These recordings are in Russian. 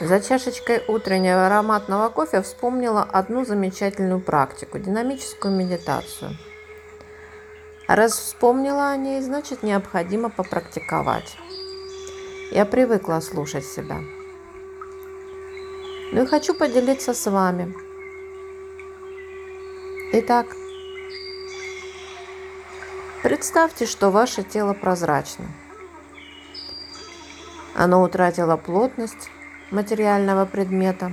За чашечкой утреннего ароматного кофе вспомнила одну замечательную практику – динамическую медитацию. Раз вспомнила о ней, значит необходимо попрактиковать. Я привыкла слушать себя. Ну и хочу поделиться с вами. Итак, представьте, что ваше тело прозрачно. Оно утратило плотность материального предмета.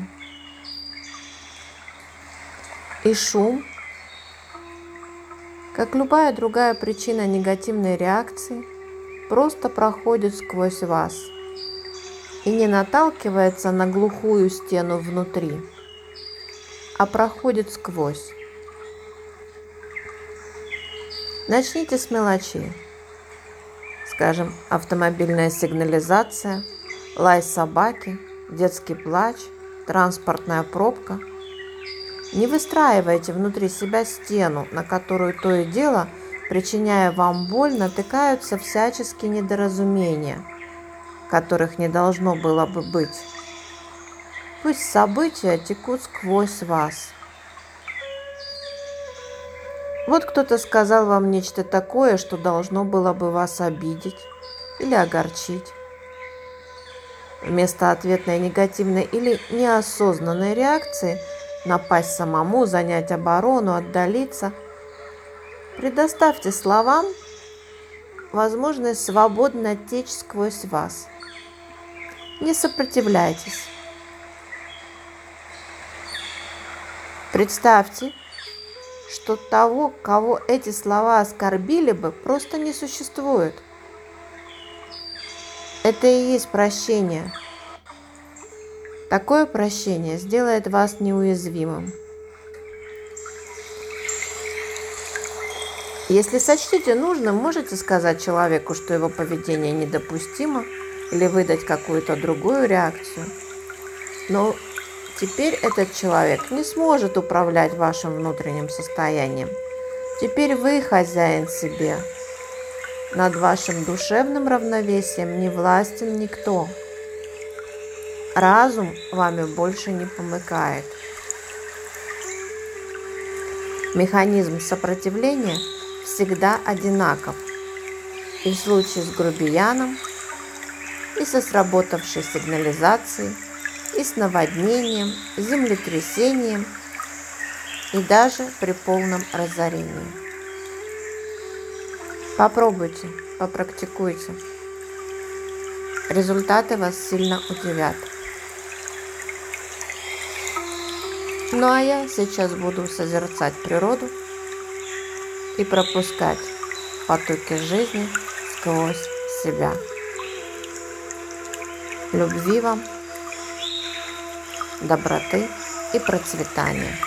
И шум, как любая другая причина негативной реакции, просто проходит сквозь вас и не наталкивается на глухую стену внутри, а проходит сквозь. Начните с мелочей. Скажем, автомобильная сигнализация, лай собаки – детский плач, транспортная пробка. Не выстраивайте внутри себя стену, на которую то и дело, причиняя вам боль, натыкаются всяческие недоразумения, которых не должно было бы быть. Пусть события текут сквозь вас. Вот кто-то сказал вам нечто такое, что должно было бы вас обидеть или огорчить. Вместо ответной негативной или неосознанной реакции напасть самому, занять оборону, отдалиться, предоставьте словам возможность свободно течь сквозь вас. Не сопротивляйтесь. Представьте, что того, кого эти слова оскорбили бы, просто не существует – это и есть прощение. Такое прощение сделает вас неуязвимым. Если сочтете нужным, можете сказать человеку, что его поведение недопустимо, или выдать какую-то другую реакцию. Но теперь этот человек не сможет управлять вашим внутренним состоянием. Теперь вы хозяин себе, над вашим душевным равновесием не властен никто. Разум вами больше не помыкает. Механизм сопротивления всегда одинаков. И в случае с грубияном, и со сработавшей сигнализацией, и с наводнением, землетрясением, и даже при полном разорении. Попробуйте, попрактикуйте. Результаты вас сильно удивят. Ну а я сейчас буду созерцать природу и пропускать потоки жизни сквозь себя. Любви вам, доброты и процветания.